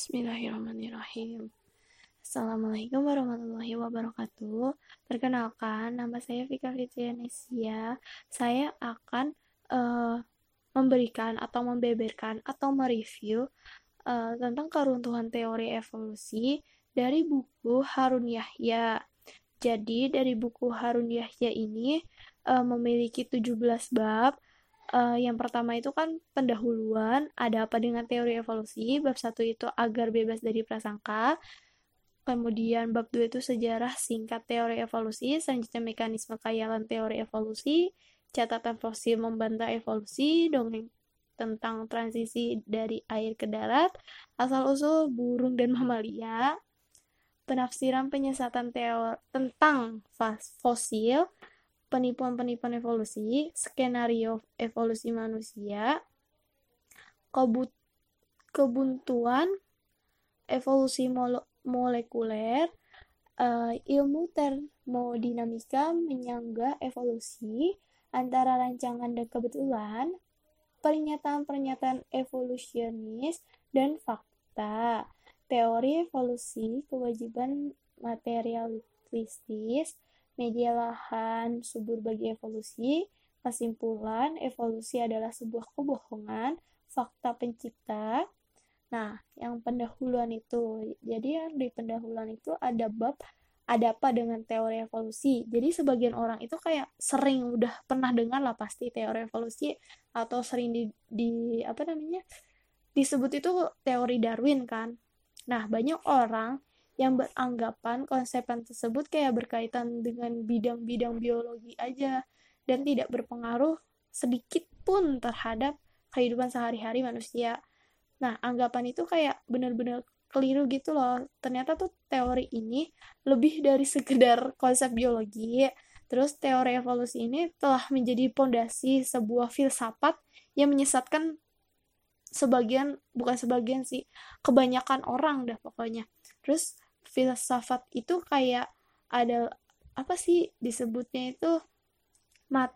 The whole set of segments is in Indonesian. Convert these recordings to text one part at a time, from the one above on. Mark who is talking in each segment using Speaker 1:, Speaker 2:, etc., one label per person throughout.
Speaker 1: Bismillahirrahmanirrahim. Assalamualaikum warahmatullahi wabarakatuh. Perkenalkan, nama saya Vika Fitrianesia. Saya akan uh, memberikan atau membeberkan atau mereview uh, tentang keruntuhan teori evolusi dari buku Harun Yahya. Jadi, dari buku Harun Yahya ini uh, memiliki 17 bab uh, yang pertama itu kan pendahuluan, ada apa dengan teori evolusi, bab satu itu agar bebas dari prasangka, kemudian bab dua itu sejarah singkat teori evolusi, selanjutnya mekanisme kayalan teori evolusi, catatan fosil membantah evolusi, dongeng tentang transisi dari air ke darat, asal-usul burung dan mamalia, penafsiran penyesatan teori tentang fosil, penipuan-penipuan evolusi, skenario evolusi manusia, kebut kebuntuan evolusi mole molekuler, uh, ilmu termodinamika menyangga evolusi antara rancangan dan kebetulan, pernyataan-pernyataan evolusionis dan fakta, teori evolusi, kewajiban materialistis, media lahan subur bagi evolusi. Kesimpulan, evolusi adalah sebuah kebohongan, fakta pencipta. Nah, yang pendahuluan itu, jadi yang di pendahuluan itu ada bab ada apa dengan teori evolusi. Jadi sebagian orang itu kayak sering udah pernah dengar lah pasti teori evolusi atau sering di, di apa namanya disebut itu teori Darwin kan. Nah, banyak orang yang beranggapan konsepan tersebut kayak berkaitan dengan bidang-bidang biologi aja dan tidak berpengaruh sedikit pun terhadap kehidupan sehari-hari manusia. Nah, anggapan itu kayak benar-benar keliru gitu loh. Ternyata tuh teori ini lebih dari sekedar konsep biologi. Terus teori evolusi ini telah menjadi pondasi sebuah filsafat yang menyesatkan sebagian bukan sebagian sih kebanyakan orang dah pokoknya. Terus filsafat itu kayak ada apa sih disebutnya itu mat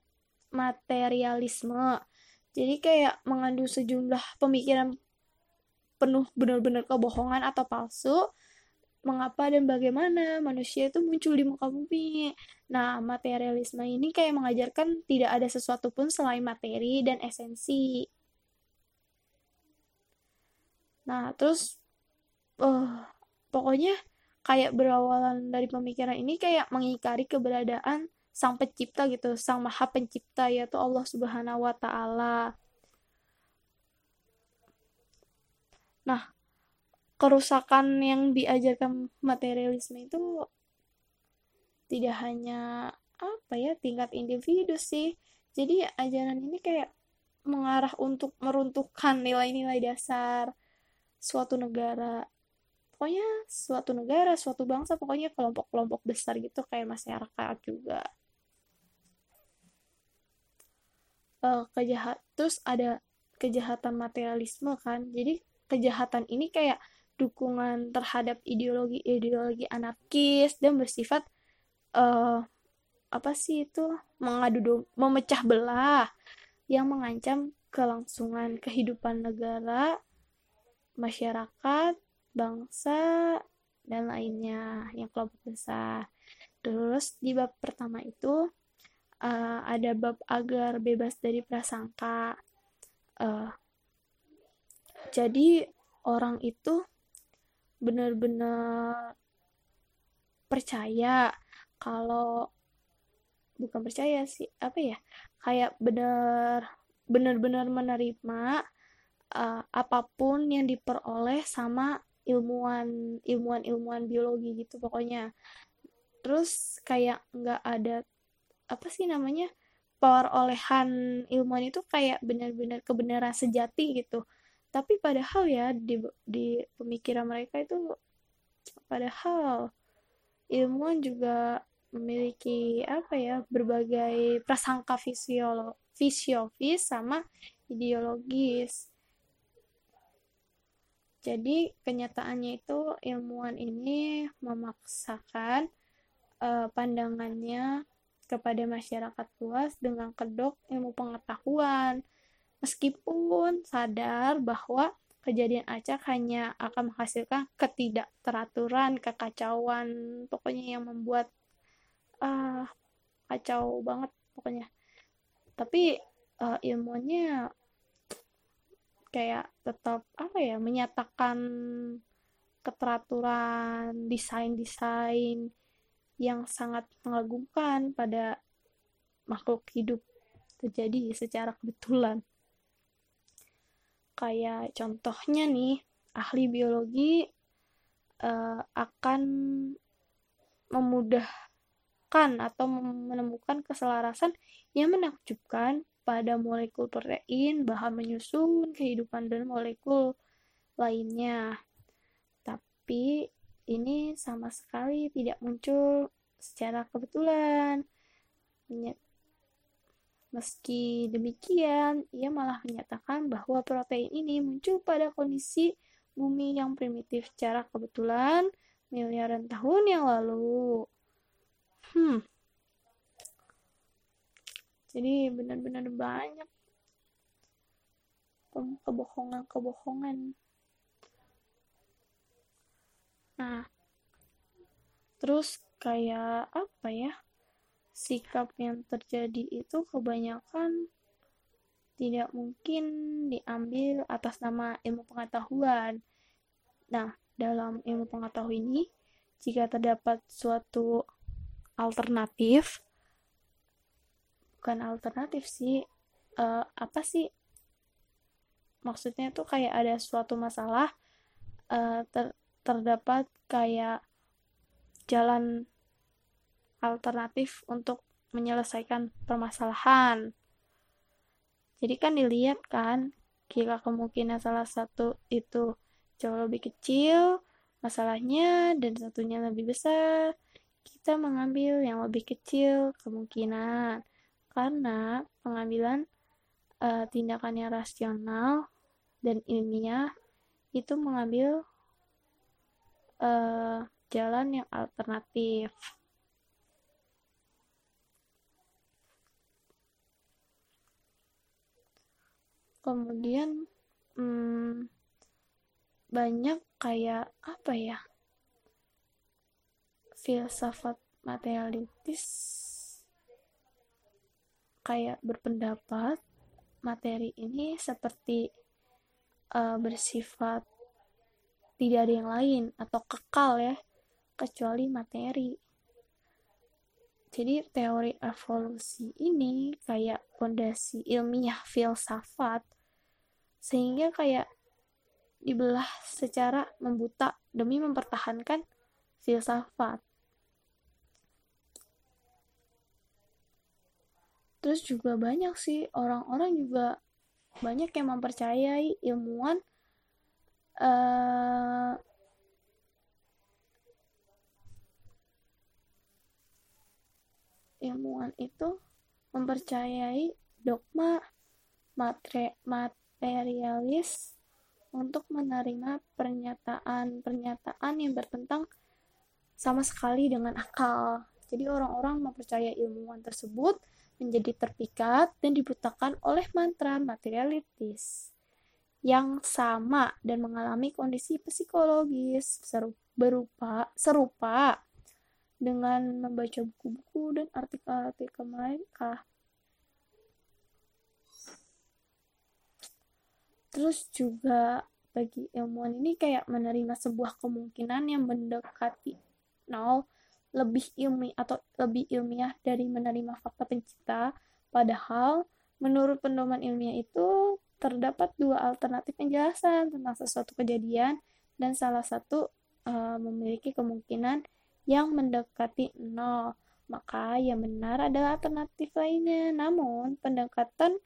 Speaker 1: materialisme. Jadi kayak mengandung sejumlah pemikiran penuh benar-benar kebohongan atau palsu mengapa dan bagaimana manusia itu muncul di muka bumi. Nah, materialisme ini kayak mengajarkan tidak ada sesuatu pun selain materi dan esensi. Nah, terus uh, pokoknya kayak berawalan dari pemikiran ini kayak mengingkari keberadaan sang pencipta gitu, sang maha pencipta yaitu Allah Subhanahu wa taala. Nah, kerusakan yang diajarkan materialisme itu tidak hanya apa ya tingkat individu sih. Jadi ajaran ini kayak mengarah untuk meruntuhkan nilai-nilai dasar suatu negara pokoknya suatu negara suatu bangsa pokoknya kelompok-kelompok besar gitu kayak masyarakat juga. Uh, kejahat terus ada kejahatan materialisme kan? Jadi kejahatan ini kayak dukungan terhadap ideologi-ideologi anarkis dan bersifat uh, apa sih itu? Mengadu memecah belah yang mengancam kelangsungan kehidupan negara, masyarakat, bangsa, dan lainnya yang kelompok besar. Terus di bab pertama itu uh, ada bab agar bebas dari prasangka. Uh, jadi orang itu benar-benar percaya kalau bukan percaya sih apa ya kayak benar benar-benar menerima uh, apa pun yang diperoleh sama ilmuwan ilmuwan ilmuwan biologi gitu pokoknya. Terus kayak nggak ada apa sih namanya perolehan ilmuwan itu kayak benar-benar kebenaran sejati gitu. Tapi padahal ya di di pemikiran mereka itu padahal ilmuwan juga memiliki apa ya berbagai prasangka fisiolo fisiologis sama ideologis jadi kenyataannya itu ilmuwan ini memaksakan uh, pandangannya kepada masyarakat luas dengan kedok ilmu pengetahuan meskipun sadar bahwa kejadian acak hanya akan menghasilkan ketidakteraturan, kekacauan, pokoknya yang membuat ah kacau banget pokoknya. Tapi uh, ilmunya kayak tetap apa ya menyatakan keteraturan desain-desain yang sangat mengagumkan pada makhluk hidup terjadi secara kebetulan. Kayak contohnya nih ahli biologi uh, akan memudahkan atau menemukan keselarasan yang menakjubkan pada molekul protein, bahan menyusun, kehidupan dan molekul lainnya. Tapi ini sama sekali tidak muncul secara kebetulan. Meski demikian, ia malah menyatakan bahwa protein ini muncul pada kondisi bumi yang primitif secara kebetulan miliaran tahun yang lalu. Hmm. Jadi benar-benar banyak kebohongan-kebohongan. Nah, terus kayak apa ya? sikap yang terjadi itu kebanyakan tidak mungkin diambil atas nama ilmu pengetahuan. Nah, dalam ilmu pengetahuan ini, jika terdapat suatu alternatif, bukan alternatif sih, uh, apa sih? Maksudnya itu kayak ada suatu masalah, uh, ter terdapat kayak jalan alternatif untuk menyelesaikan permasalahan. Jadi kan dilihat kan, jika kemungkinan salah satu itu jauh lebih kecil masalahnya dan satunya lebih besar, kita mengambil yang lebih kecil kemungkinan. Karena pengambilan uh, tindakan yang rasional dan ilmiah itu mengambil uh, jalan yang alternatif. kemudian hmm, banyak kayak apa ya filsafat materialistis kayak berpendapat materi ini seperti uh, bersifat tidak ada yang lain atau kekal ya kecuali materi jadi teori evolusi ini kayak fondasi ilmiah filsafat sehingga kayak dibelah secara membuta demi mempertahankan filsafat. Terus juga banyak sih orang-orang juga banyak yang mempercayai ilmuwan uh, ilmuwan itu mempercayai dogma matre, mat, materialis untuk menerima pernyataan-pernyataan yang bertentang sama sekali dengan akal. Jadi orang-orang mempercaya ilmuwan tersebut menjadi terpikat dan dibutakan oleh mantra materialistis yang sama dan mengalami kondisi psikologis berupa serupa dengan membaca buku-buku dan artikel-artikel mereka. Terus juga bagi ilmuwan ini kayak menerima sebuah kemungkinan yang mendekati nol lebih ilmi atau lebih ilmiah dari menerima fakta pencipta. Padahal menurut pedoman ilmiah itu terdapat dua alternatif penjelasan tentang sesuatu kejadian dan salah satu uh, memiliki kemungkinan yang mendekati nol. Maka yang benar adalah alternatif lainnya. Namun pendekatan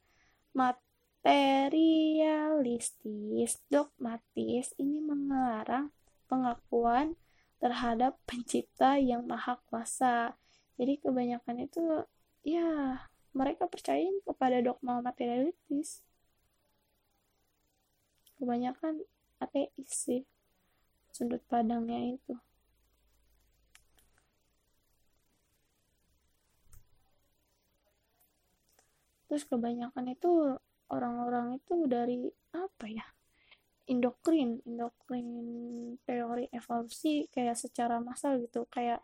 Speaker 1: mat materialistis dogmatis ini mengelarang pengakuan terhadap pencipta yang maha kuasa. Jadi kebanyakan itu ya mereka percaya kepada dogma materialistis. Kebanyakan ateis sih sudut pandangnya itu. Terus kebanyakan itu orang-orang itu dari apa ya indokrin indokrin teori evolusi kayak secara massal gitu kayak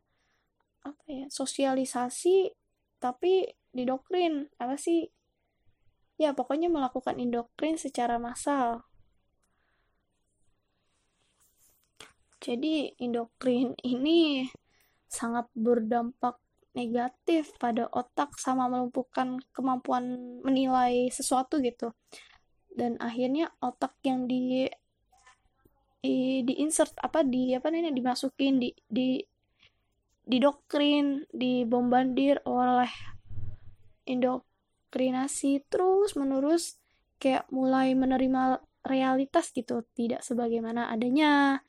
Speaker 1: apa ya sosialisasi tapi didokrin apa sih? Ya pokoknya melakukan indokrin secara massal. Jadi indokrin ini sangat berdampak negatif pada otak sama melumpuhkan kemampuan menilai sesuatu gitu dan akhirnya otak yang di di, di insert apa di apa namanya dimasukin di di didoktrin dibombardir oleh indoktrinasi terus menerus kayak mulai menerima realitas gitu tidak sebagaimana adanya.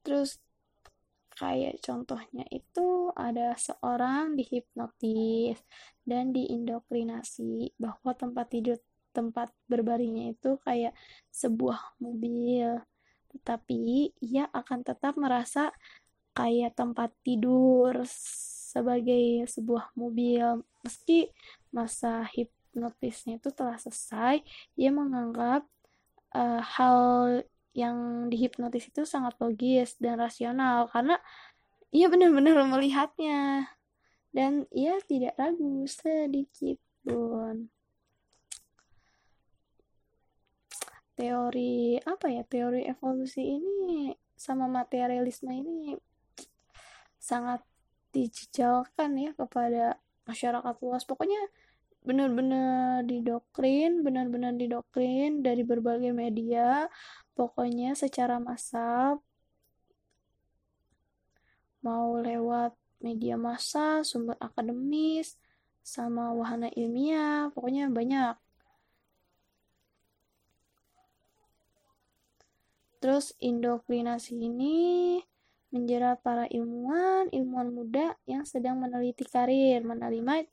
Speaker 1: Terus kayak contohnya itu ada seorang dihipnotis dan diindoktrinasi bahwa tempat tidur tempat berbaringnya itu kayak sebuah mobil. Tetapi ia akan tetap merasa kayak tempat tidur sebagai sebuah mobil. Meski masa hipnotisnya itu telah selesai ia menganggap uh, hal yang dihipnotis itu sangat logis dan rasional karena ia benar-benar melihatnya dan ia tidak ragu sedikit pun. Teori apa ya? Teori evolusi ini sama materialisme ini sangat dijejalkan ya kepada masyarakat luas. Pokoknya benar-benar didoktrin, benar-benar didoktrin dari berbagai media pokoknya secara massal mau lewat media massa, sumber akademis, sama wahana ilmiah, pokoknya banyak. Terus indoktrinasi ini menjerat para ilmuwan, ilmuwan muda yang sedang meneliti karir, menerima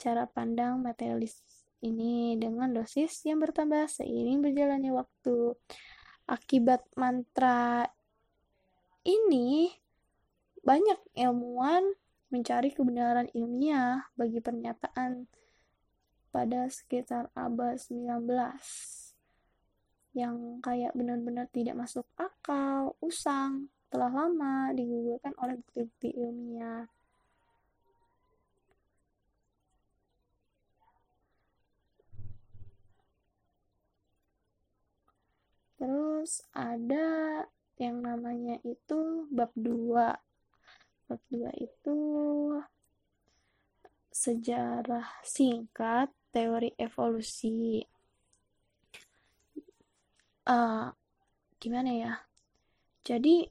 Speaker 1: cara pandang materialis ini dengan dosis yang bertambah seiring berjalannya waktu akibat mantra ini banyak ilmuwan mencari kebenaran ilmiah bagi pernyataan pada sekitar abad 19 yang kayak benar-benar tidak masuk akal, usang, telah lama digugurkan oleh bukti-bukti ilmiah. Terus ada yang namanya itu bab 2. Bab 2 itu sejarah singkat teori evolusi. Uh, gimana ya? Jadi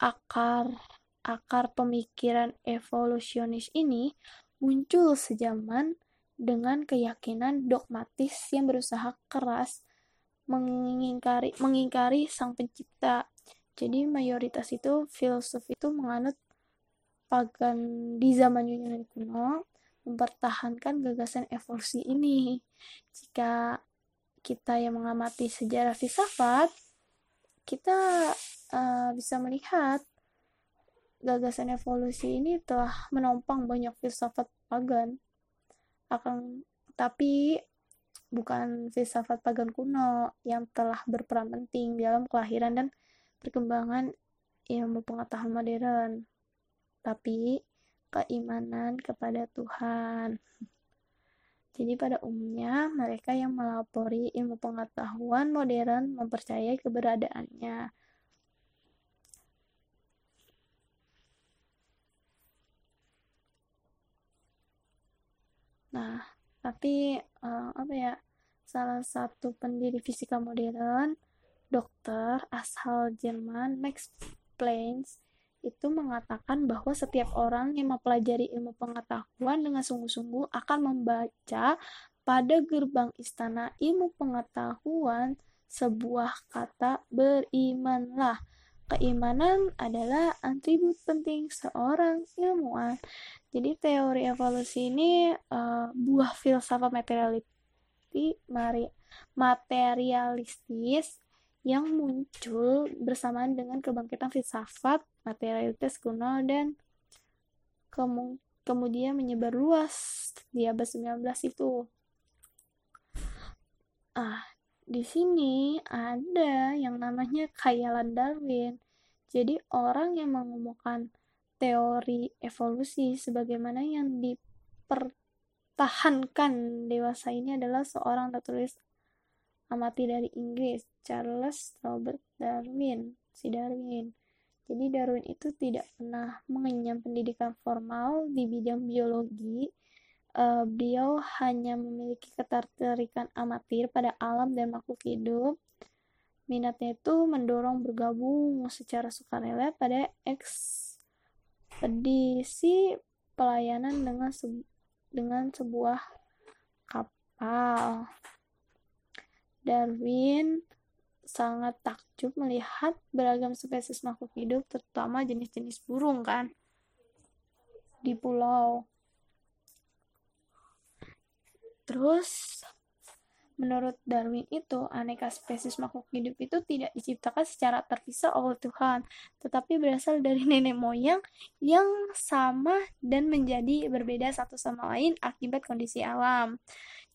Speaker 1: akar akar pemikiran evolusionis ini muncul sejaman dengan keyakinan dogmatis yang berusaha keras mengingkari mengingkari sang pencipta. Jadi mayoritas itu filsuf itu menganut pagan di zaman Yunani kuno mempertahankan gagasan evolusi ini. Jika kita yang mengamati sejarah filsafat, kita uh, bisa melihat gagasan evolusi ini telah menopang banyak filsafat pagan. Akan tapi bukan filsafat pagan kuno yang telah berperan penting dalam kelahiran dan perkembangan ilmu pengetahuan modern, tapi keimanan kepada Tuhan. Jadi pada umumnya mereka yang melapori ilmu pengetahuan modern mempercayai keberadaannya. Nah, tapi uh, apa ya salah satu pendiri fisika modern dokter asal Jerman Max Planck itu mengatakan bahwa setiap orang yang mempelajari ilmu pengetahuan dengan sungguh-sungguh akan membaca pada gerbang istana ilmu pengetahuan sebuah kata berimanlah. Keimanan adalah atribut penting seorang ilmuwan. Jadi teori evolusi ini uh, buah filsafat materialistis, materialistis yang muncul bersamaan dengan kebangkitan filsafat materialitas kuno dan kemudian menyebar luas di abad 19 itu. Ah, di sini ada yang namanya khayalan Darwin. Jadi orang yang mengumumkan teori evolusi sebagaimana yang dipertahankan dewasa ini adalah seorang tertulis amati dari Inggris, Charles Robert Darwin, si Darwin. Jadi Darwin itu tidak pernah mengenyam pendidikan formal di bidang biologi, uh, beliau hanya memiliki ketertarikan amatir pada alam dan makhluk hidup. Minatnya itu mendorong bergabung secara sukarela pada ekspedisi pelayanan dengan se dengan sebuah kapal. Darwin sangat takjub melihat beragam spesies makhluk hidup, terutama jenis-jenis burung kan di pulau Terus menurut Darwin itu aneka spesies makhluk hidup itu tidak diciptakan secara terpisah oleh Tuhan, tetapi berasal dari nenek moyang yang sama dan menjadi berbeda satu sama lain akibat kondisi alam.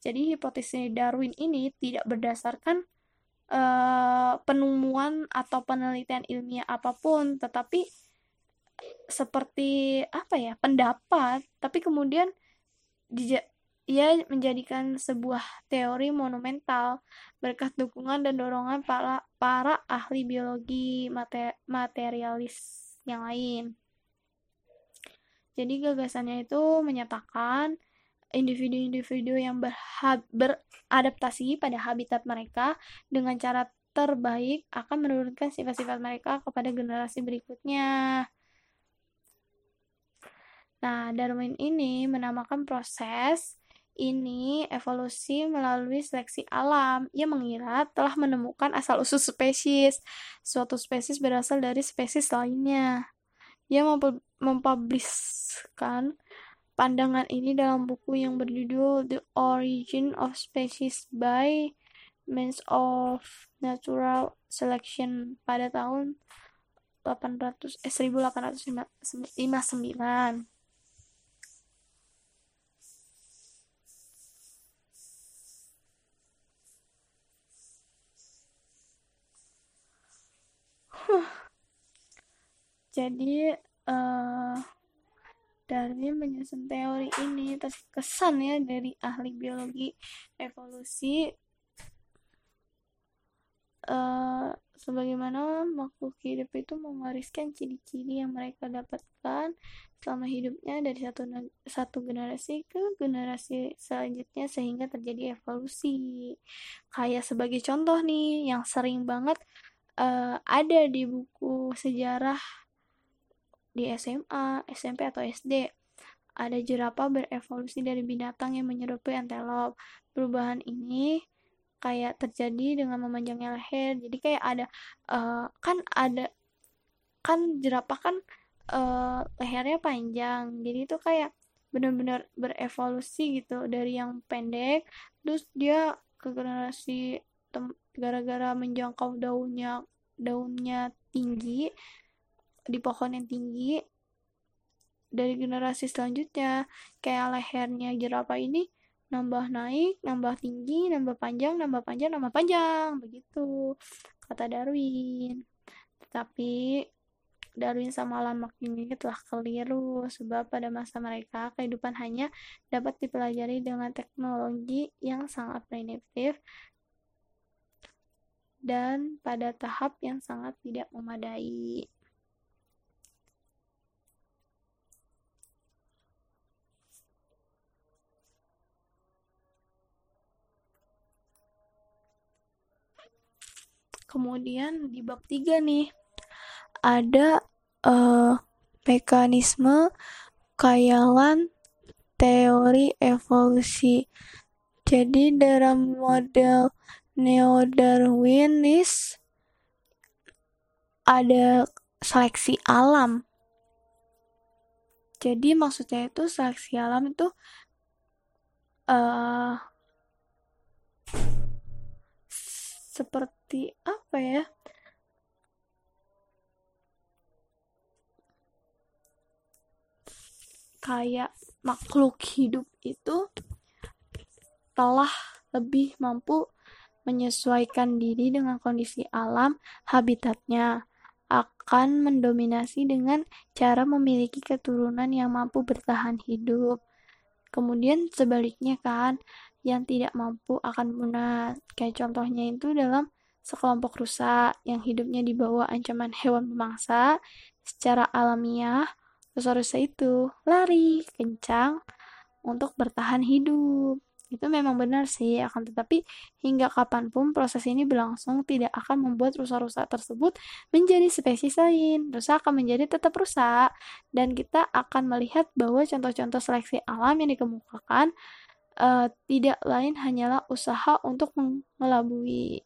Speaker 1: Jadi hipotesis Darwin ini tidak berdasarkan uh, penemuan atau penelitian ilmiah apa pun, tetapi seperti apa ya pendapat, tapi kemudian ia menjadikan sebuah teori monumental berkat dukungan dan dorongan para, para ahli biologi mater, materialis yang lain. Jadi gagasannya itu menyatakan individu-individu yang berhab, beradaptasi pada habitat mereka dengan cara terbaik akan menurunkan sifat-sifat mereka kepada generasi berikutnya. Nah, Darwin ini menamakan proses ini evolusi melalui seleksi alam. Ia mengira telah menemukan asal-usul spesies. Suatu spesies berasal dari spesies lainnya. Ia mempubliskan pandangan ini dalam buku yang berjudul The Origin of Species by Means of Natural Selection pada tahun 800 eh, 1859. Jadi uh, Darwin menyusun teori ini terkesan ya dari ahli biologi evolusi uh, sebagaimana makhluk hidup itu mewariskan ciri-ciri yang mereka dapatkan selama hidupnya dari satu satu generasi ke generasi selanjutnya sehingga terjadi evolusi. Kayak sebagai contoh nih yang sering banget uh, ada di buku sejarah di SMA, SMP atau SD. Ada jerapah berevolusi dari binatang yang menyerupai antelop. Perubahan ini kayak terjadi dengan memanjangnya leher. Jadi kayak ada uh, kan ada kan jerapah kan uh, lehernya panjang. Jadi itu kayak benar-benar berevolusi gitu dari yang pendek terus dia ke generasi gara-gara menjangkau daunnya daunnya tinggi di pohon yang tinggi dari generasi selanjutnya kayak lehernya jerapah ini nambah naik, nambah tinggi, nambah panjang, nambah panjang, nambah panjang begitu kata Darwin. Tetapi Darwin sama Lamarck ini telah keliru sebab pada masa mereka kehidupan hanya dapat dipelajari dengan teknologi yang sangat primitif dan pada tahap yang sangat tidak memadai. Kemudian di bab 3 nih ada uh, mekanisme kayalan teori evolusi. Jadi dalam model neo-Darwinis ada seleksi alam. Jadi maksudnya itu seleksi alam itu uh, seperti apa ya? kayak makhluk hidup itu telah lebih mampu menyesuaikan diri dengan kondisi alam habitatnya akan mendominasi dengan cara memiliki keturunan yang mampu bertahan hidup. Kemudian sebaliknya kan, yang tidak mampu akan punah. Kayak contohnya itu dalam sekelompok rusa yang hidupnya di bawah ancaman hewan pemangsa, secara alamiah, rusa-rusa itu lari kencang untuk bertahan hidup. Itu memang benar sih, akan tetapi hingga kapan pun proses ini berlangsung tidak akan membuat rusa-rusa tersebut menjadi spesies lain. Rusa akan menjadi tetap rusa, dan kita akan melihat bahwa contoh-contoh seleksi alam yang dikemukakan uh, tidak lain hanyalah usaha untuk mengelabui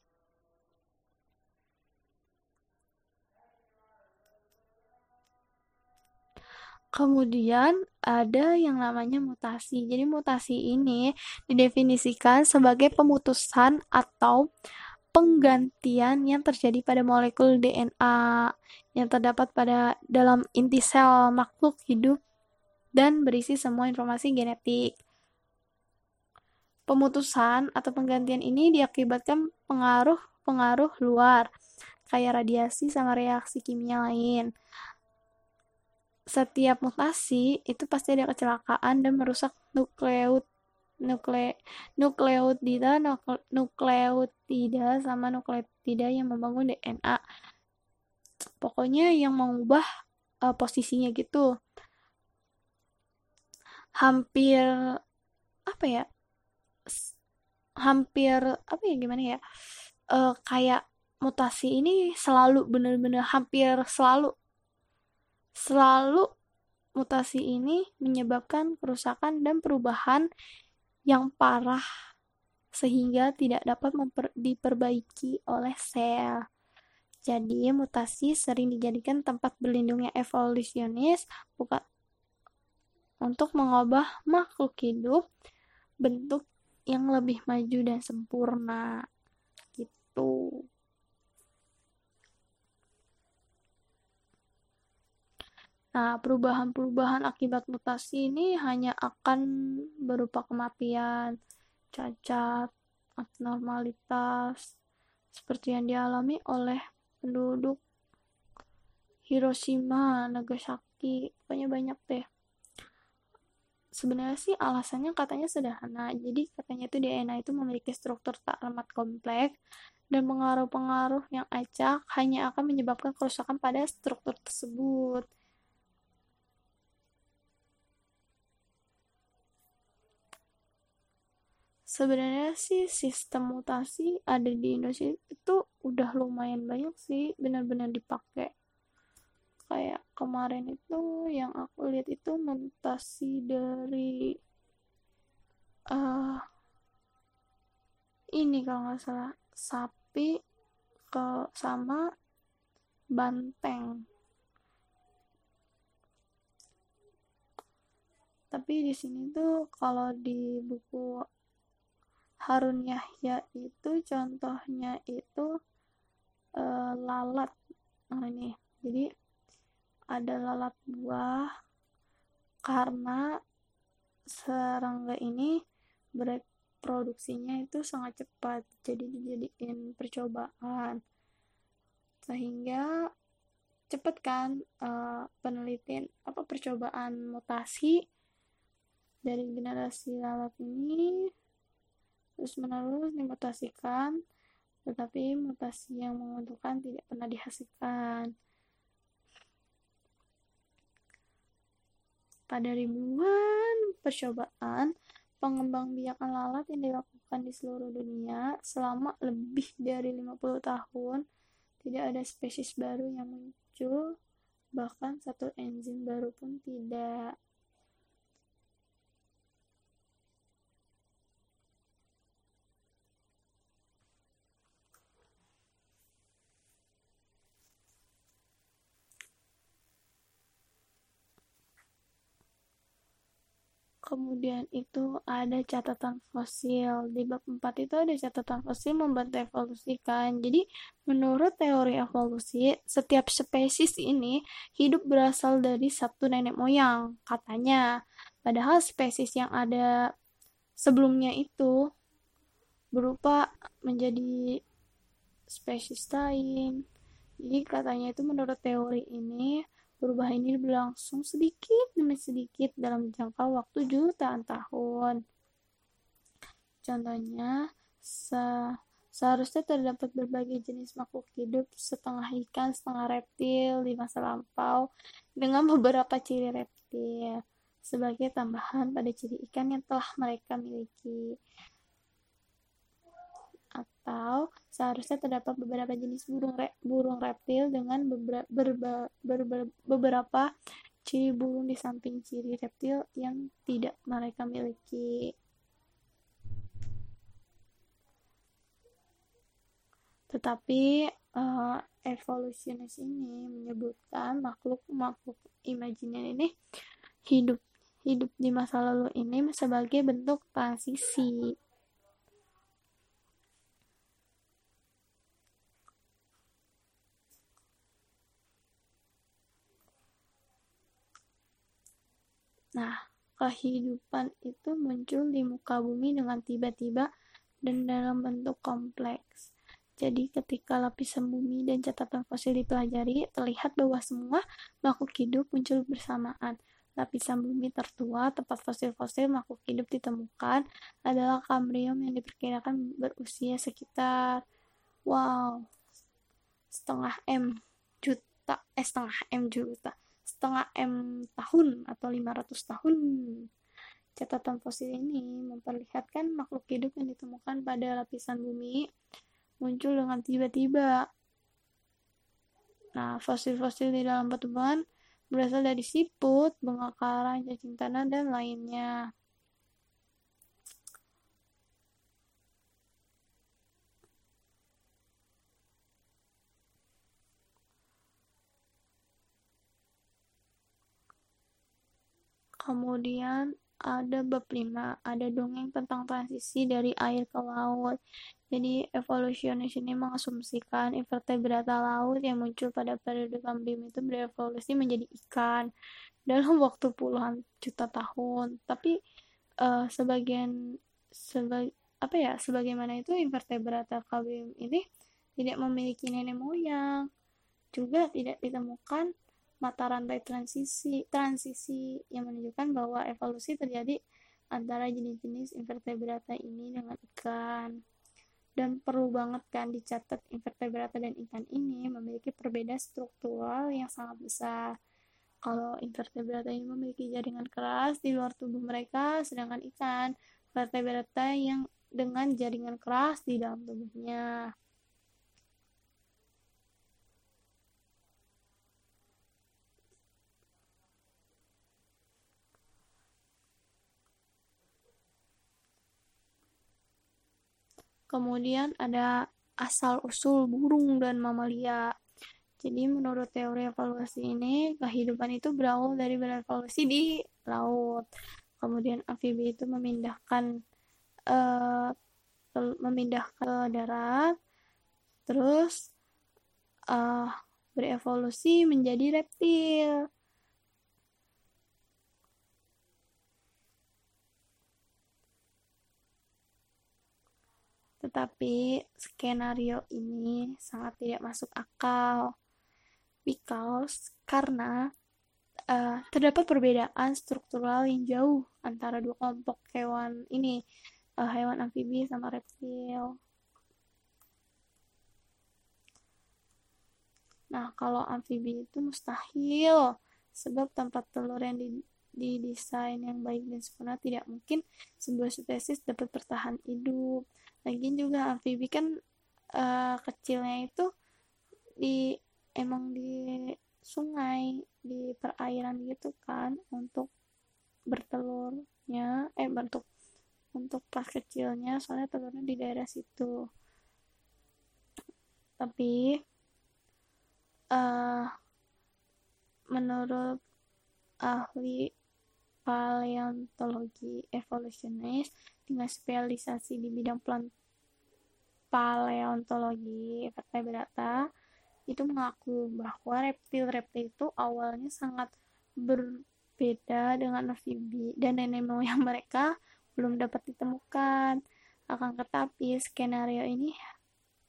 Speaker 1: Kemudian ada yang namanya mutasi. Jadi mutasi ini didefinisikan sebagai pemutusan atau penggantian yang terjadi pada molekul DNA yang terdapat pada dalam inti sel makhluk hidup dan berisi semua informasi genetik. Pemutusan atau penggantian ini diakibatkan pengaruh-pengaruh luar, kayak radiasi sama reaksi kimia lain setiap mutasi itu pasti ada kecelakaan dan merusak nukleot nukle nukleotida nukleotida sama nukleotida yang membangun DNA pokoknya yang mengubah uh, posisinya gitu. Hampir apa ya hampir apa ya gimana ya uh, kayak mutasi ini selalu bener-bener hampir selalu Selalu mutasi ini menyebabkan kerusakan dan perubahan yang parah sehingga tidak dapat diperbaiki oleh sel. Jadi, mutasi sering dijadikan tempat berlindungnya evolusionis bukan untuk mengubah makhluk hidup bentuk yang lebih maju dan sempurna. Gitu. Nah, perubahan-perubahan akibat mutasi ini hanya akan berupa kematian, cacat, abnormalitas, seperti yang dialami oleh penduduk Hiroshima, Nagasaki, pokoknya banyak deh. Sebenarnya sih alasannya katanya sederhana, jadi katanya itu DNA itu memiliki struktur tak amat kompleks dan pengaruh-pengaruh yang acak hanya akan menyebabkan kerusakan pada struktur tersebut. Sebenarnya sih sistem mutasi ada di Indonesia itu udah lumayan banyak sih benar-benar dipakai. Kayak kemarin itu yang aku lihat itu mutasi dari uh, ini kalau nggak salah sapi ke sama banteng. Tapi di sini tuh kalau di buku Harun Yahya itu contohnya itu e, lalat. Nah ini. Jadi ada lalat buah karena serangga ini berproduksinya itu sangat cepat jadi dijadiin percobaan. Sehingga cepat kan uh, penelitian apa percobaan mutasi dari generasi lalat ini terus-menerus dimutasikan, tetapi mutasi yang menguntungkan tidak pernah dihasilkan. Pada ribuan percobaan, pengembang biakan lalat yang dilakukan di seluruh dunia selama lebih dari 50 tahun, tidak ada spesies baru yang muncul, bahkan satu enzim baru pun tidak. Kemudian itu ada catatan fosil. Di bab 4 itu ada catatan fosil membantu evolusi kan. Jadi menurut teori evolusi, setiap spesies ini hidup berasal dari satu nenek moyang, katanya. Padahal spesies yang ada sebelumnya itu berupa menjadi spesies lain. Jadi katanya itu menurut teori ini Perubahan ini berlangsung sedikit demi sedikit dalam jangka waktu jutaan tahun. Contohnya, se seharusnya terdapat berbagai jenis makhluk hidup, setengah ikan, setengah reptil di masa lampau, dengan beberapa ciri reptil sebagai tambahan pada ciri ikan yang telah mereka miliki atau seharusnya terdapat beberapa jenis burung re, burung reptil dengan beberapa, berba, berba, beberapa ciri burung di samping ciri reptil yang tidak mereka miliki. Tetapi uh, evolusionis ini menyebutkan makhluk-makhluk imajiner ini hidup hidup di masa lalu ini sebagai bentuk transisi Nah, kehidupan itu muncul di muka bumi dengan tiba-tiba dan dalam bentuk kompleks. Jadi ketika lapisan bumi dan catatan fosil dipelajari, terlihat bahwa semua makhluk hidup muncul bersamaan. Lapisan bumi tertua, tempat fosil-fosil makhluk hidup ditemukan, adalah Kambrium yang diperkirakan berusia sekitar, wow, setengah M juta, eh setengah M juta, setengah M tahun atau 500 tahun. Catatan fosil ini memperlihatkan makhluk hidup yang ditemukan pada lapisan bumi muncul dengan tiba-tiba. Nah, fosil-fosil di dalam batuan berasal dari siput, bunga karang, cacing tanah, dan lainnya. Kemudian ada bab 5, ada dongeng tentang transisi dari air ke laut. Jadi evolusionis ini mengasumsikan invertebrata laut yang muncul pada periode Kambrium itu berevolusi menjadi ikan dalam waktu puluhan juta tahun. Tapi uh, sebagian sebagai apa ya sebagaimana itu invertebrata Kambrium ini tidak memiliki nenek moyang juga tidak ditemukan mata rantai transisi transisi yang menunjukkan bahwa evolusi terjadi antara jenis-jenis invertebrata ini dengan ikan. Dan perlu banget kan dicatat invertebrata dan ikan ini memiliki perbedaan struktural yang sangat besar. Kalau invertebrata ini memiliki jaringan keras di luar tubuh mereka sedangkan ikan vertebrata yang dengan jaringan keras di dalam tubuhnya Kemudian ada asal-usul burung dan mamalia. Jadi menurut teori evolusi ini, kehidupan itu berawal dari berevolusi di laut. Kemudian amfibi itu memindahkan uh, memindah ke darat, terus uh, berevolusi menjadi reptil. Tetapi skenario ini sangat tidak masuk akal. Because karena uh, terdapat perbedaan struktural yang jauh antara dua kelompok hewan ini, uh, hewan amfibi sama reptil. Nah, kalau amfibi itu mustahil sebab tempat telur yang di, di desain yang baik dan sempurna tidak mungkin sebuah spesies dapat bertahan hidup lagian juga amfibi kan uh, kecilnya itu di emang di sungai di perairan gitu kan untuk bertelurnya eh bentuk untuk pas kecilnya soalnya telurnya di daerah situ. Tapi uh, menurut ahli paleontologi evolusionis dengan spesialisasi di bidang paleontologi vertebrata itu mengaku bahwa reptil-reptil itu awalnya sangat berbeda dengan amfibi dan nenek moyang mereka belum dapat ditemukan. Akan tetapi skenario ini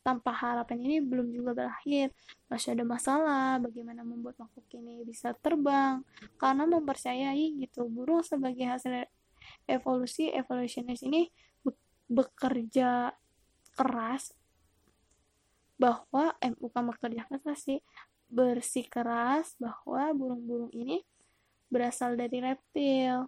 Speaker 1: tanpa harapan ini belum juga berakhir. Masih ada masalah bagaimana membuat makhluk ini bisa terbang karena mempercayai gitu burung sebagai hasil evolusi evolusionis ini bekerja keras bahwa eh bukan bekerja keras sih bersih keras bahwa burung-burung ini berasal dari reptil.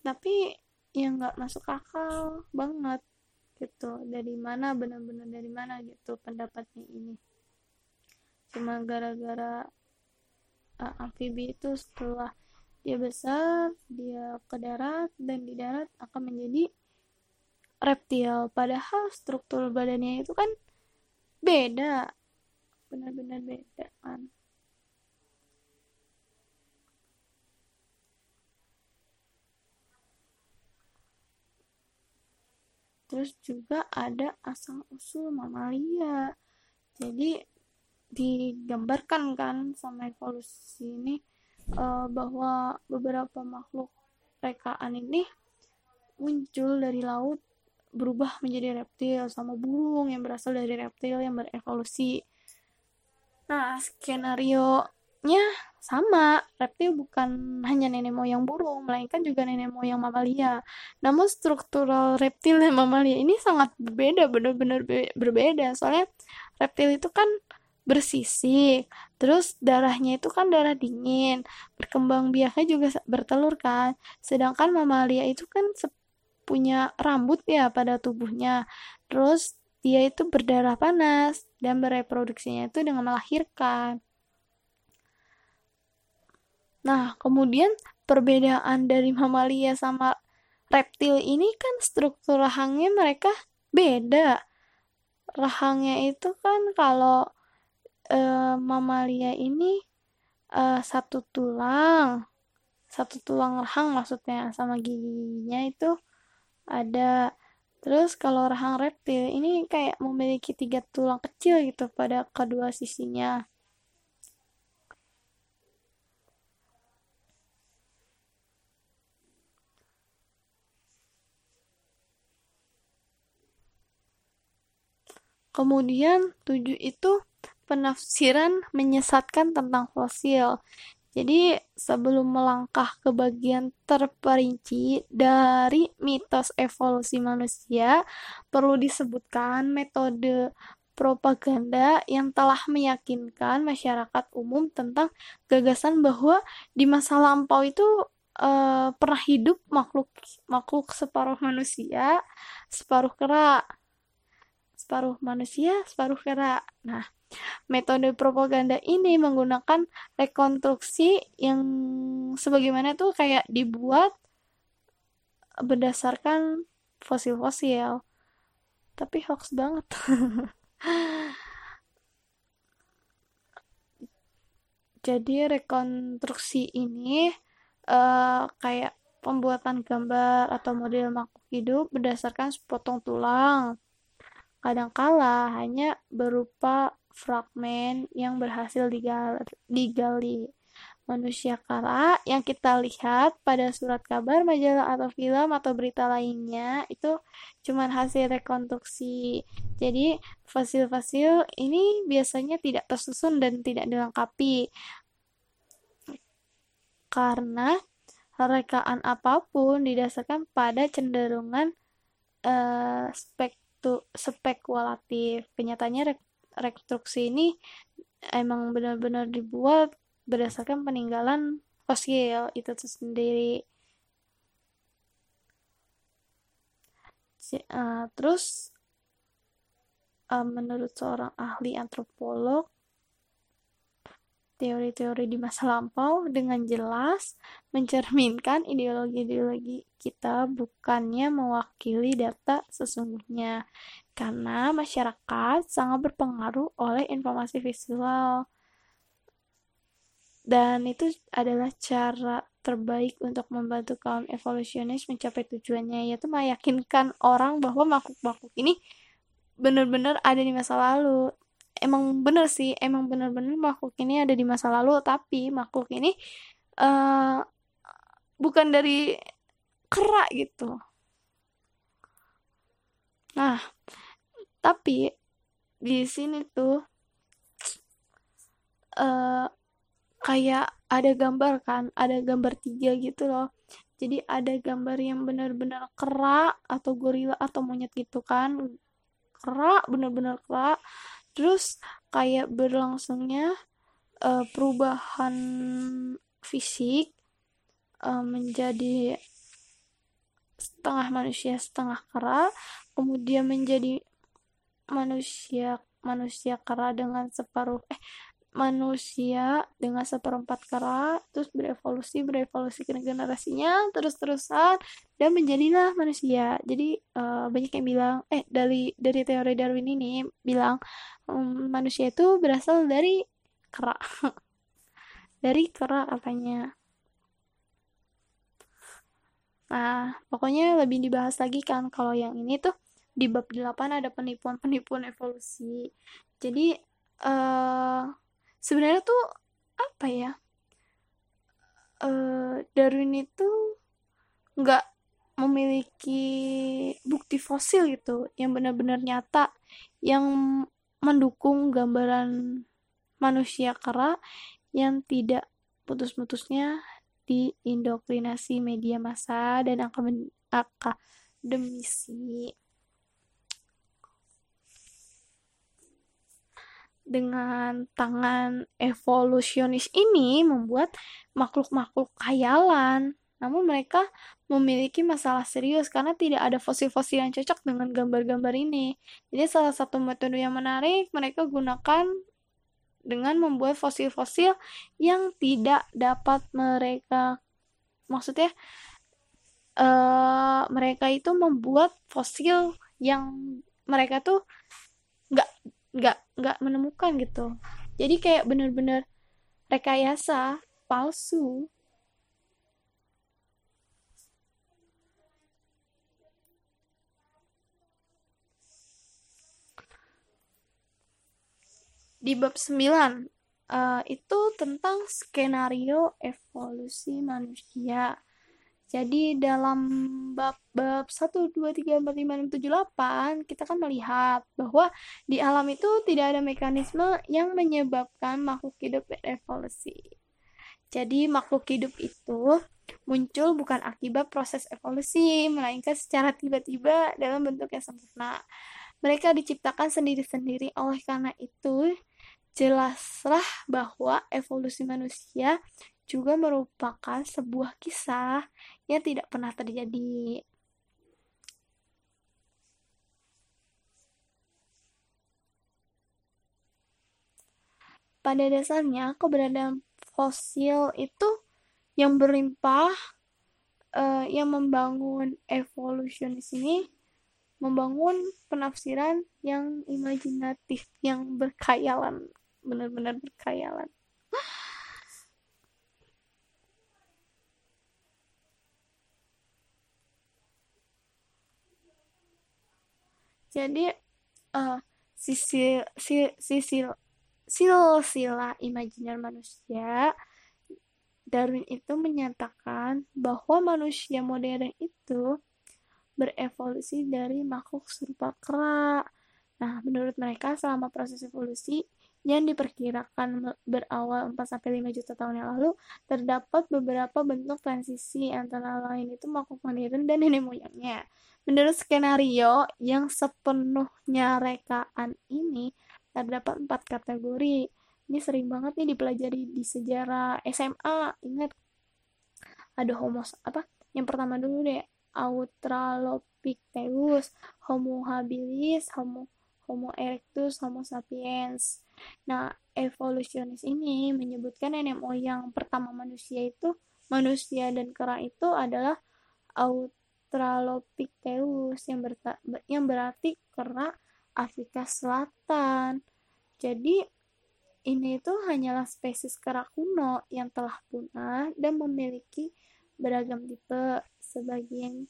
Speaker 1: Tapi yang nggak masuk akal banget gitu dari mana benar-benar dari mana gitu pendapatnya ini cuma gara-gara uh, amfibi itu setelah dia besar dia ke darat dan di darat akan menjadi reptil. Padahal struktur badannya itu kan beda. Benar-benar beda kan? Terus juga ada asal usul mamalia. Jadi digambarkan kan sama evolusi ini uh, bahwa beberapa makhluk rekaan ini muncul dari laut berubah menjadi reptil sama burung yang berasal dari reptil yang berevolusi. Nah, skenario nya sama. Reptil bukan hanya nenek moyang burung melainkan juga nenek moyang mamalia. Namun struktural reptil dan mamalia ini sangat berbeda benar-benar berbeda. Soalnya reptil itu kan bersisik terus darahnya itu kan darah dingin berkembang biaknya juga bertelur kan. Sedangkan mamalia itu kan punya rambut ya pada tubuhnya. Terus dia itu berdarah panas dan bereproduksinya itu dengan melahirkan. Nah, kemudian perbedaan dari mamalia sama reptil ini kan struktur rahangnya mereka beda. Rahangnya itu kan kalau e, mamalia ini e, satu tulang, satu tulang rahang maksudnya sama giginya itu ada. Terus kalau rahang reptil ini kayak memiliki tiga tulang kecil gitu pada kedua sisinya. Kemudian tujuh itu penafsiran menyesatkan tentang fosil. Jadi sebelum melangkah ke bagian terperinci dari mitos evolusi manusia, perlu disebutkan metode propaganda yang telah meyakinkan masyarakat umum tentang gagasan bahwa di masa lampau itu uh, pernah hidup makhluk makhluk separuh manusia, separuh kera separuh manusia, separuh kera. Nah, metode propaganda ini menggunakan rekonstruksi yang sebagaimana tuh kayak dibuat berdasarkan fosil-fosil. Tapi hoax banget. Jadi rekonstruksi ini uh, kayak pembuatan gambar atau model makhluk hidup berdasarkan sepotong tulang, kadangkala hanya berupa fragmen yang berhasil digali. Manusia kala yang kita lihat pada surat kabar, majalah atau film atau berita lainnya itu cuma hasil rekonstruksi. Jadi fosil-fosil ini biasanya tidak tersusun dan tidak dilengkapi. Karena rekaan apa pun didasarkan pada cenderungan uh, spek itu spekulatif kenyataannya rekonstruksi ini emang benar-benar dibuat berdasarkan peninggalan fosil itu sendiri. Uh, terus uh, menurut seorang ahli antropolog teori-teori di masa lampau dengan jelas mencerminkan ideologi-ideologi kita bukannya mewakili data sesungguhnya karena masyarakat sangat berpengaruh oleh informasi visual. Dan itu adalah cara terbaik untuk membantu kaum evolusionis mencapai tujuannya yaitu meyakinkan orang bahwa makhluk-makhluk ini benar-benar ada di masa lalu. Emang bener sih emang bener-bener makhluk ini ada di masa lalu tapi makhluk ini uh, bukan dari kera gitu. Nah tapi di sini tuh uh, kayak ada gambar kan ada gambar tiga gitu loh. Jadi ada gambar yang benar-benar kera atau gorila atau monyet gitu kan. Kera benar-benar kera. Terus kayak berlangsungnya uh, perubahan fisik uh, menjadi setengah manusia setengah kera kemudian menjadi manusia manusia kera dengan separuh eh manusia dengan seperempat kera terus berevolusi berevolusi ke generasinya terus terusan dan menjadilah manusia. Jadi uh, banyak yang bilang eh dari dari teori Darwin ini bilang um, manusia itu berasal dari kera. Dari kera apanya? Nah pokoknya lebih dibahas lagi kan kalau yang ini tuh di bab 8 ada penipuan-penipuan evolusi jadi uh, sebenarnya tuh apa ya uh, Darwin itu nggak memiliki bukti fosil gitu yang benar-benar nyata yang mendukung gambaran manusia kera yang tidak putus-putusnya diindoktrinasi media massa dan akademisi. Dengan tangan evolusionis ini membuat makhluk-makhluk khayalan. Namun mereka memiliki masalah serius karena tidak ada fosil-fosil yang cocok dengan gambar-gambar ini. Jadi salah satu metode yang menarik mereka gunakan dengan membuat fosil-fosil yang tidak dapat mereka maksudnya uh, mereka itu membuat fosil yang mereka tuh nggak nggak nggak menemukan gitu. Jadi kayak bener-bener rekayasa palsu. Di bab 9 uh, eh, itu tentang skenario evolusi manusia jadi dalam bab-bab 1, 2, 3, 4, 5, 6, 7, 8 kita kan melihat bahwa di alam itu tidak ada mekanisme yang menyebabkan makhluk hidup berevolusi. Jadi makhluk hidup itu muncul bukan akibat proses evolusi, melainkan secara tiba-tiba dalam bentuk yang sempurna. Mereka diciptakan sendiri-sendiri oleh karena itu jelaslah bahwa evolusi manusia juga merupakan sebuah kisah yang tidak pernah terjadi. Pada dasarnya, keberadaan fosil itu yang berlimpah, uh, yang membangun evolusionis ini, membangun penafsiran yang imajinatif, yang berkhayalan, benar-benar berkhayalan. Jadi uh, sisi si, sisi silsilah imajiner manusia Darwin itu menyatakan bahwa manusia modern itu berevolusi dari makhluk serupa kera. Nah, menurut mereka selama proses evolusi yang diperkirakan berawal 4-5 juta tahun yang lalu, terdapat beberapa bentuk transisi antara lain itu makhluk modern dan nenek moyangnya. Menurut skenario yang sepenuhnya rekaan ini, terdapat empat kategori. Ini sering banget nih dipelajari di sejarah SMA. Ingat, ada homo apa? Yang pertama dulu deh, Australopithecus, Homo habilis, Homo Homo erectus, Homo sapiens. Nah, evolusionis ini menyebutkan nenek moyang pertama manusia itu, manusia dan kera itu adalah Australopithecus yang, yang berarti kera Afrika Selatan. Jadi ini itu hanyalah spesies kera kuno yang telah punah dan memiliki beragam tipe. Sebagian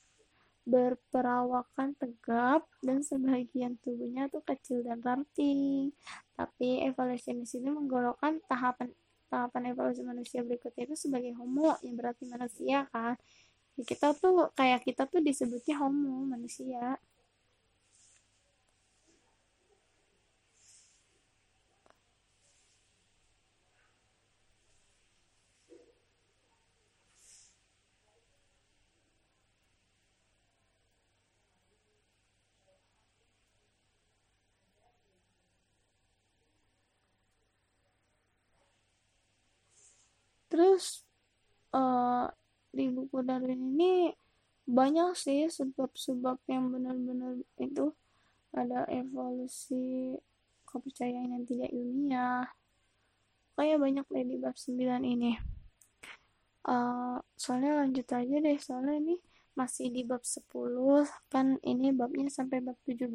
Speaker 1: berperawakan tegap dan sebagian tubuhnya tuh kecil dan ramping. Tapi evolusionis ini menggolongkan tahapan tahapan evolusi manusia berikutnya itu sebagai homo yang berarti manusia kan. Kita tuh kayak kita tuh disebutnya homo manusia. Terus uh, di buku Darwin ini banyak sih sebab-sebab yang benar-benar itu. Ada evolusi kepercayaan yang tidak ilmiah. Kayak banyak deh di bab 9 ini. Uh, soalnya lanjut aja deh. Soalnya ini masih di bab 10 kan ini babnya sampai bab 17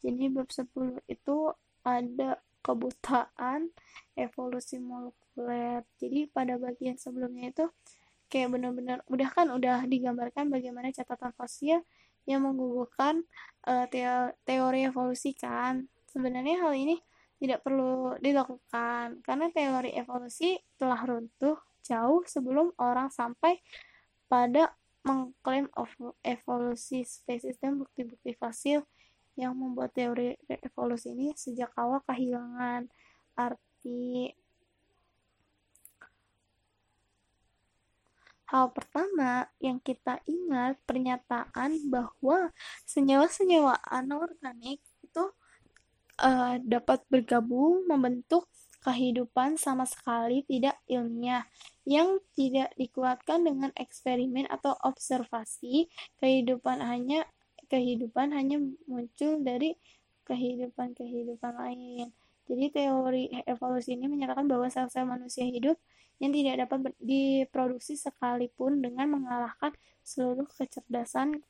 Speaker 1: jadi bab 10 itu ada kebutaan evolusi molekuler jadi pada bagian sebelumnya itu kayak benar-benar udah kan udah digambarkan bagaimana catatan fosil yang menggugurkan uh, teori evolusi kan. Sebenarnya hal ini tidak perlu dilakukan karena teori evolusi telah runtuh jauh sebelum orang sampai pada mengklaim evolusi spesies dan bukti-bukti fosil yang membuat teori evolusi ini sejak awal kehilangan arti Hal pertama yang kita ingat pernyataan bahwa senyawa-senyawa anorganik itu uh, dapat bergabung membentuk kehidupan sama sekali tidak ilmiah yang tidak dikuatkan dengan eksperimen atau observasi kehidupan hanya kehidupan hanya muncul dari kehidupan-kehidupan lain. Jadi teori evolusi ini menyatakan bahwa sel-sel manusia hidup yang tidak dapat diproduksi sekalipun dengan mengalahkan seluruh kecerdasan,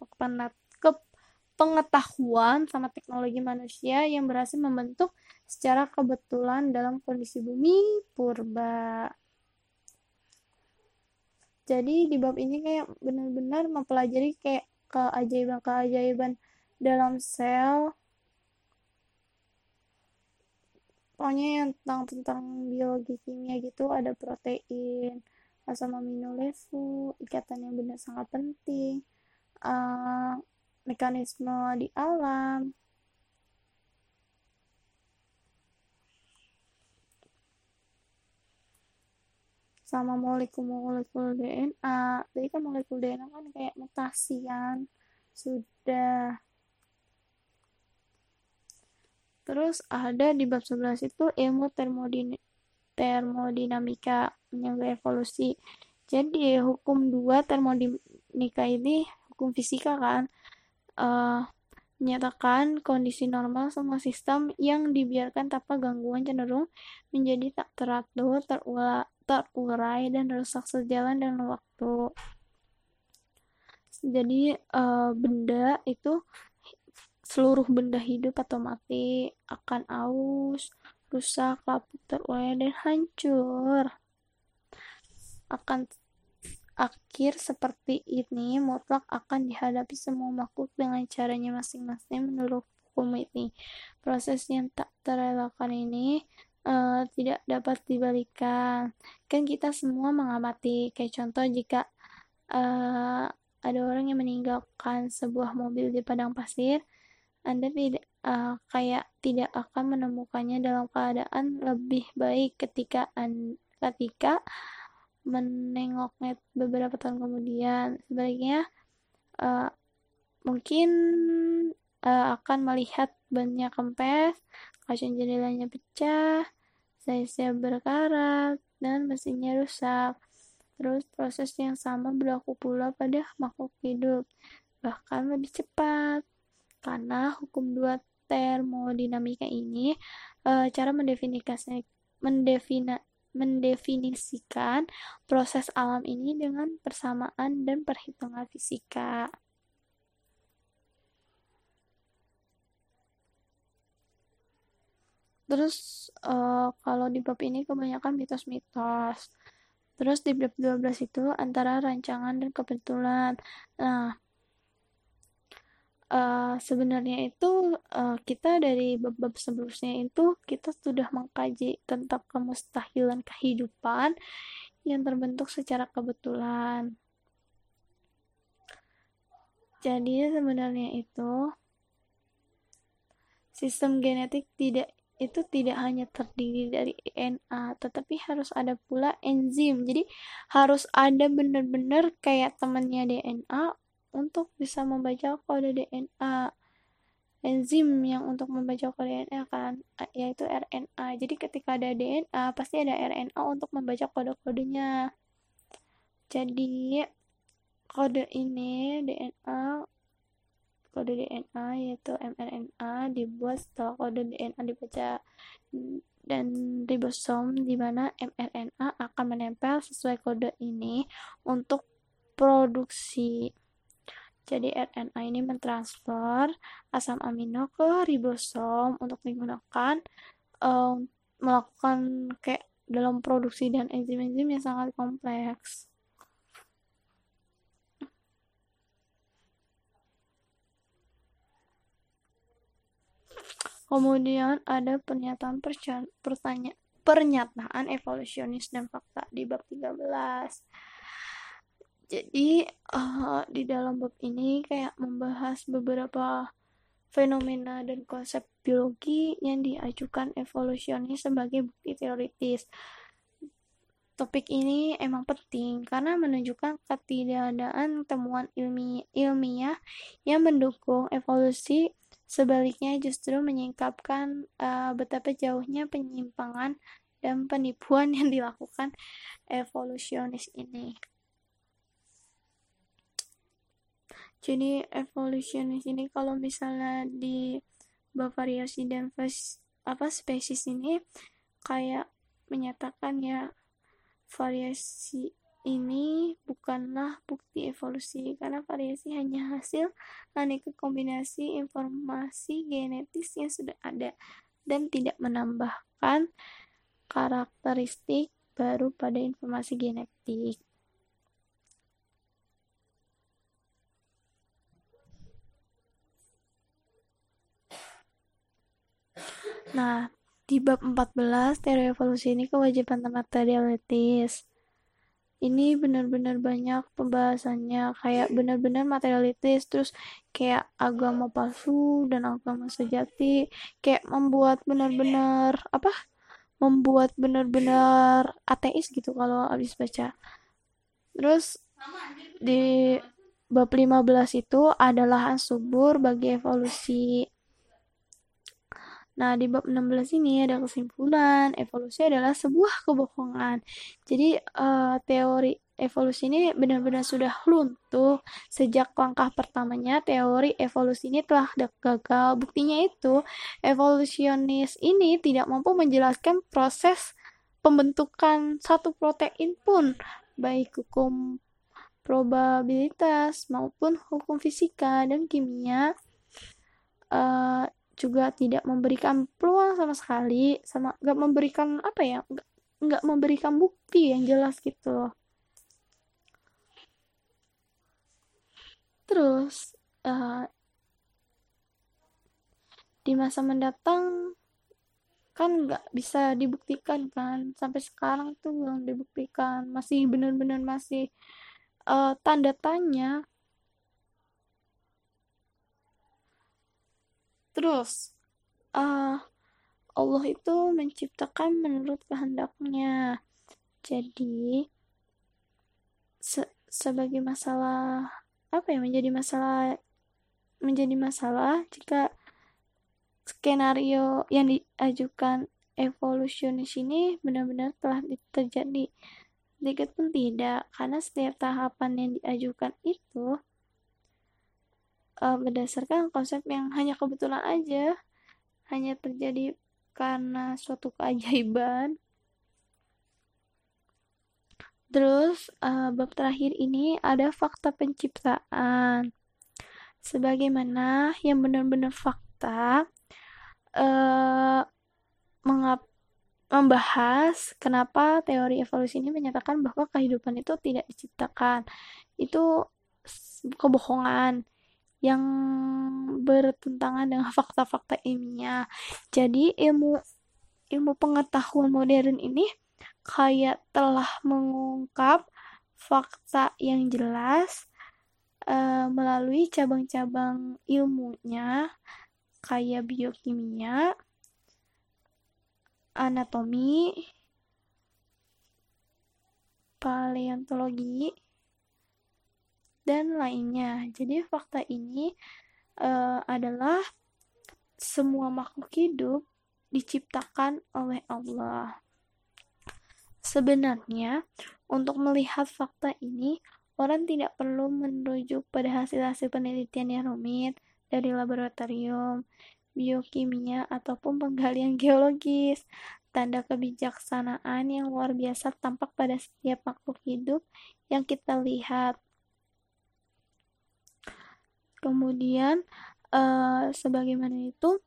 Speaker 1: pengetahuan sama teknologi manusia yang berhasil membentuk secara kebetulan dalam kondisi bumi purba. Jadi di bab ini kayak benar-benar mempelajari kayak keajaiban-keajaiban dalam sel pokoknya yang tentang tentang biologi kimia gitu ada protein asam amino levu ikatan yang benar sangat penting uh, mekanisme di alam. Sama molekul-molekul DNA jadi kan molekul DNA kan kayak mutasian sudah terus ada di bab 11 itu ilmu termodin termodinamika menyangga evolusi jadi hukum dua termodinamika ini hukum fisika kan uh, menyatakan kondisi normal semua sistem yang dibiarkan tanpa gangguan cenderung menjadi tak teratur, terulang, terurai dan rusak sejalan dengan waktu. Jadi uh, benda itu seluruh benda hidup atau mati akan aus, rusak, lapuk, terurai dan hancur. Akan akhir seperti ini mutlak akan dihadapi semua makhluk dengan caranya masing-masing menurut hukum ini. Proses yang tak terelakkan ini uh, tidak dapat dibalikan. Kan kita semua mengamati, kayak contoh jika uh, ada orang yang meninggalkan sebuah mobil di padang pasir, Anda tidak uh, kayak tidak akan menemukannya dalam keadaan lebih baik ketika an ketika menengoknya beberapa tahun kemudian. Sebaliknya uh, mungkin uh, akan melihat banyak kempes, kaca jendelanya pecah, saya berkarat, dan mesinnya rusak. Terus proses yang sama berlaku pula pada makhluk hidup, bahkan lebih cepat. Karena hukum dua termodinamika ini, e, cara mendefinisikan, mendefina, mendefinisikan proses alam ini dengan persamaan dan perhitungan fisika. terus uh, kalau di bab ini kebanyakan mitos-mitos terus di bab 12 itu antara rancangan dan kebetulan nah uh, sebenarnya itu uh, kita dari bab-bab sebelumnya itu kita sudah mengkaji tentang kemustahilan kehidupan yang terbentuk secara kebetulan. Jadi sebenarnya itu sistem genetik tidak itu tidak hanya terdiri dari DNA, tetapi harus ada pula enzim. Jadi harus ada benar-benar kayak temannya DNA untuk bisa membaca kode DNA. Enzim yang untuk membaca kode DNA kan yaitu RNA. Jadi ketika ada DNA pasti ada RNA untuk membaca kode-kodenya. Jadi kode ini DNA kode DNA yaitu mRNA dibuat setelah kode DNA dibaca dan ribosom di mana mRNA akan menempel sesuai kode ini untuk produksi. Jadi RNA ini mentransfer asam amino ke ribosom untuk digunakan um, melakukan kayak dalam produksi dan enzim-enzim yang sangat kompleks. Kemudian ada pernyataan pertanyaan pernyataan evolusionis dan fakta di bab 13. Jadi uh, di dalam bab ini kayak membahas beberapa fenomena dan konsep biologi yang diajukan evolusionis sebagai bukti teoritis. Topik ini emang penting karena menunjukkan ketidakadaan temuan ilmiah, ilmiah yang mendukung evolusi Sebaliknya justru menyingkapkan uh, betapa jauhnya penyimpangan dan penipuan yang dilakukan evolusionis ini. Jadi evolusionis ini kalau misalnya di variasi dan apa spesies ini kayak menyatakan ya variasi ini bukanlah bukti evolusi karena variasi hanya hasil aneka kombinasi informasi genetis yang sudah ada dan tidak menambahkan karakteristik baru pada informasi genetik. Nah, di bab 14 teori evolusi ini kewajiban materialitis ini benar-benar banyak pembahasannya kayak benar-benar materialitis terus kayak agama palsu dan agama sejati kayak membuat benar-benar apa? Membuat benar-benar ateis gitu kalau habis baca. Terus di bab 15 itu adalah subur bagi evolusi Nah, di bab 16 ini ada kesimpulan, evolusi adalah sebuah kebohongan. Jadi, uh, teori evolusi ini benar-benar sudah luntuh sejak langkah pertamanya teori evolusi ini telah gagal. Buktinya itu, evolusionis ini tidak mampu menjelaskan proses pembentukan satu protein pun, baik hukum probabilitas maupun hukum fisika dan kimia. Uh, juga tidak memberikan peluang sama sekali sama nggak memberikan apa ya nggak memberikan bukti yang jelas gitu terus uh, di masa mendatang kan nggak bisa dibuktikan kan sampai sekarang tuh belum dibuktikan masih benar-benar masih uh, tanda tanya Terus, uh, Allah itu menciptakan menurut kehendaknya. Jadi, se sebagai masalah apa ya menjadi masalah menjadi masalah jika skenario yang diajukan evolusionis ini benar-benar telah terjadi. Sedikit pun tidak, karena setiap tahapan yang diajukan itu uh, berdasarkan konsep yang hanya kebetulan aja. Hanya terjadi karena suatu keajaiban. Terus uh, bab terakhir ini ada fakta penciptaan. Sebagaimana yang benar-benar fakta uh, mengap membahas kenapa teori evolusi ini menyatakan bahwa kehidupan itu tidak diciptakan. Itu kebohongan yang bertentangan dengan fakta-fakta ilmiah. Jadi ilmu ilmu pengetahuan modern ini kayak telah mengungkap fakta yang jelas uh, melalui cabang-cabang ilmunya kayak biokimia, anatomi, paleontologi, dan lainnya. Jadi fakta ini uh, adalah semua makhluk hidup diciptakan oleh Allah. Sebenarnya, untuk melihat fakta ini, orang tidak perlu merujuk pada hasil-hasil penelitian yang rumit dari laboratorium, biokimia, ataupun penggalian geologis. Tanda kebijaksanaan yang luar biasa tampak pada setiap makhluk hidup yang kita lihat. Kemudian, uh, sebagaimana itu,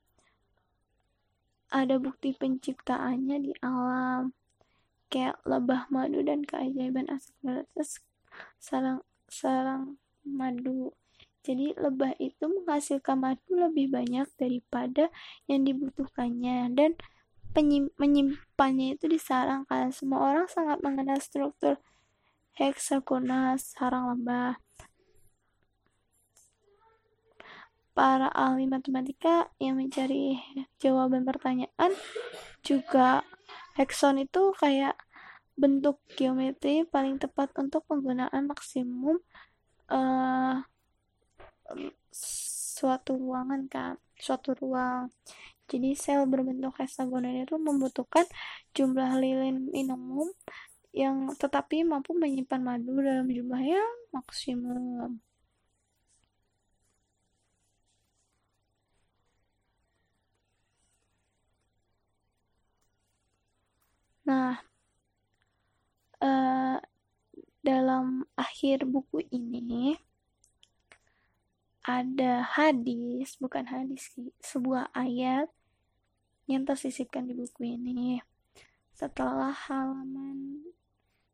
Speaker 1: ada bukti penciptaannya di alam. Kayak lebah madu dan keajaiban asap sarang sarang madu. Jadi lebah itu menghasilkan madu lebih banyak daripada yang dibutuhkannya dan menyimpannya itu di sarang. Karena semua orang sangat mengenal struktur heksagonal sarang lebah. Para ahli matematika yang mencari jawaban pertanyaan juga hekson itu kayak bentuk geometri paling tepat untuk penggunaan maksimum uh, suatu ruangan kan suatu ruang jadi sel berbentuk heksagonal itu membutuhkan jumlah lilin minimum yang tetapi mampu menyimpan madu dalam jumlah yang maksimum. Nah, uh, dalam akhir buku ini ada hadis, bukan hadis sih, sebuah ayat yang tersisipkan di buku ini. Setelah halaman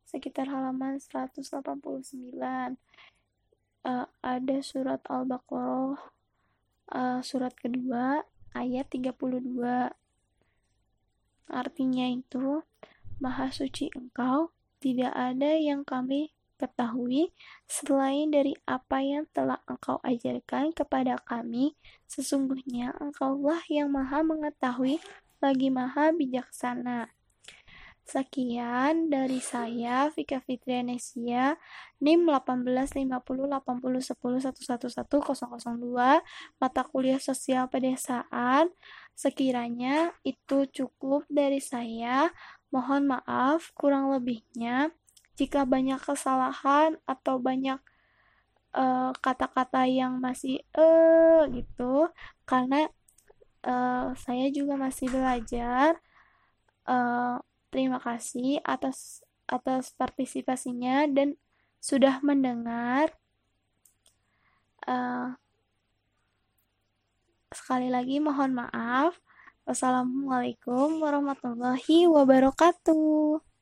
Speaker 1: sekitar halaman 189 uh, eh, ada surat Al-Baqarah uh, surat kedua ayat 32 artinya itu maha suci engkau tidak ada yang kami ketahui selain dari apa yang telah engkau ajarkan kepada kami. Sesungguhnya engkaulah yang maha mengetahui lagi maha bijaksana Sekian dari saya, Vika Fitrianesia, NIM 1850801111002, mata kuliah sosial pedesaan. Sekiranya itu cukup dari saya. Mohon maaf kurang lebihnya jika banyak kesalahan atau banyak eh, kata-kata uh, yang masih eh uh, gitu karena uh, saya juga masih belajar uh, terima kasih atas atas partisipasinya dan sudah mendengar. Uh, sekali lagi mohon maaf. Wassalamualaikum warahmatullahi wabarakatuh